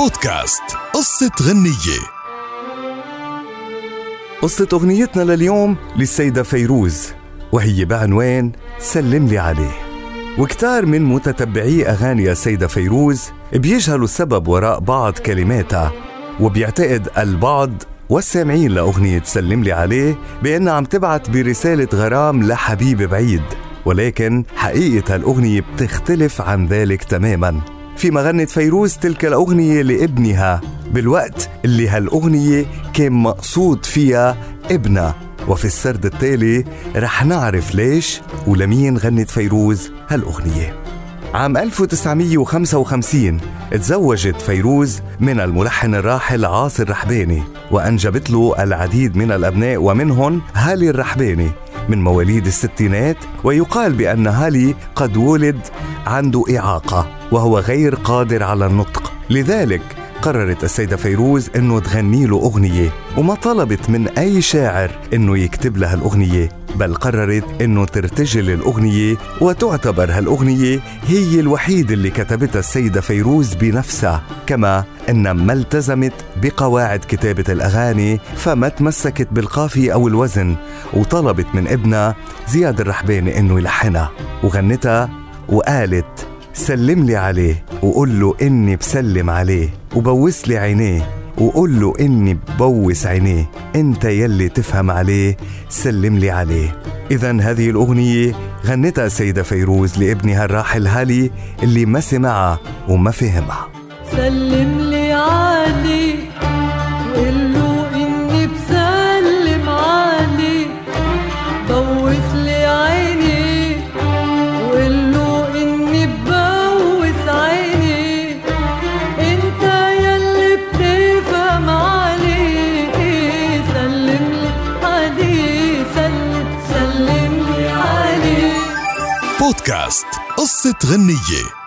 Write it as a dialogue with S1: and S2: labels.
S1: بودكاست قصة غنية. قصة أغنيتنا لليوم للسيدة فيروز وهي بعنوان سلم لي عليه وكتار من متتبعي أغاني السيدة فيروز بيجهلوا السبب وراء بعض كلماتها وبيعتقد البعض والسامعين لأغنية سلم لي عليه بأنها عم تبعت برسالة غرام لحبيب بعيد ولكن حقيقة هالأغنية بتختلف عن ذلك تماماً. فيما غنت فيروز تلك الأغنية لابنها. بالوقت اللي هالأغنية كان مقصود فيها ابنها. وفي السرد التالي رح نعرف ليش ولمين غنت فيروز هالأغنية. عام 1955 تزوجت فيروز من الملحن الراحل عاصر رحباني وأنجبت له العديد من الأبناء ومنهم هالي الرحباني من مواليد الستينات ويقال بأن هالي قد ولد عنده إعاقة. وهو غير قادر على النطق. لذلك قررت السيدة فيروز إنه تغني له أغنية وما طلبت من أي شاعر إنه يكتب لها الأغنية بل قررت إنه ترتجل الأغنية وتعتبر هالأغنية هي الوحيدة اللي كتبتها السيدة فيروز بنفسها. كما إن ما التزمت بقواعد كتابة الأغاني فما تمسكت بالقافية أو الوزن وطلبت من ابنها زياد الرحباني إنه يلحنها وغنتها وقالت سلم لي عليه وقول له إني بسلم عليه وبوس لي عينيه وقول له إني ببوس عينيه. أنت يلي تفهم عليه سلم لي عليه. اذا هذه الأغنية غنتها السيده فيروز لابنها الراحل هالي اللي ما سمعها وما فهمها.
S2: سلم لي
S1: بودكاست قصة غنية.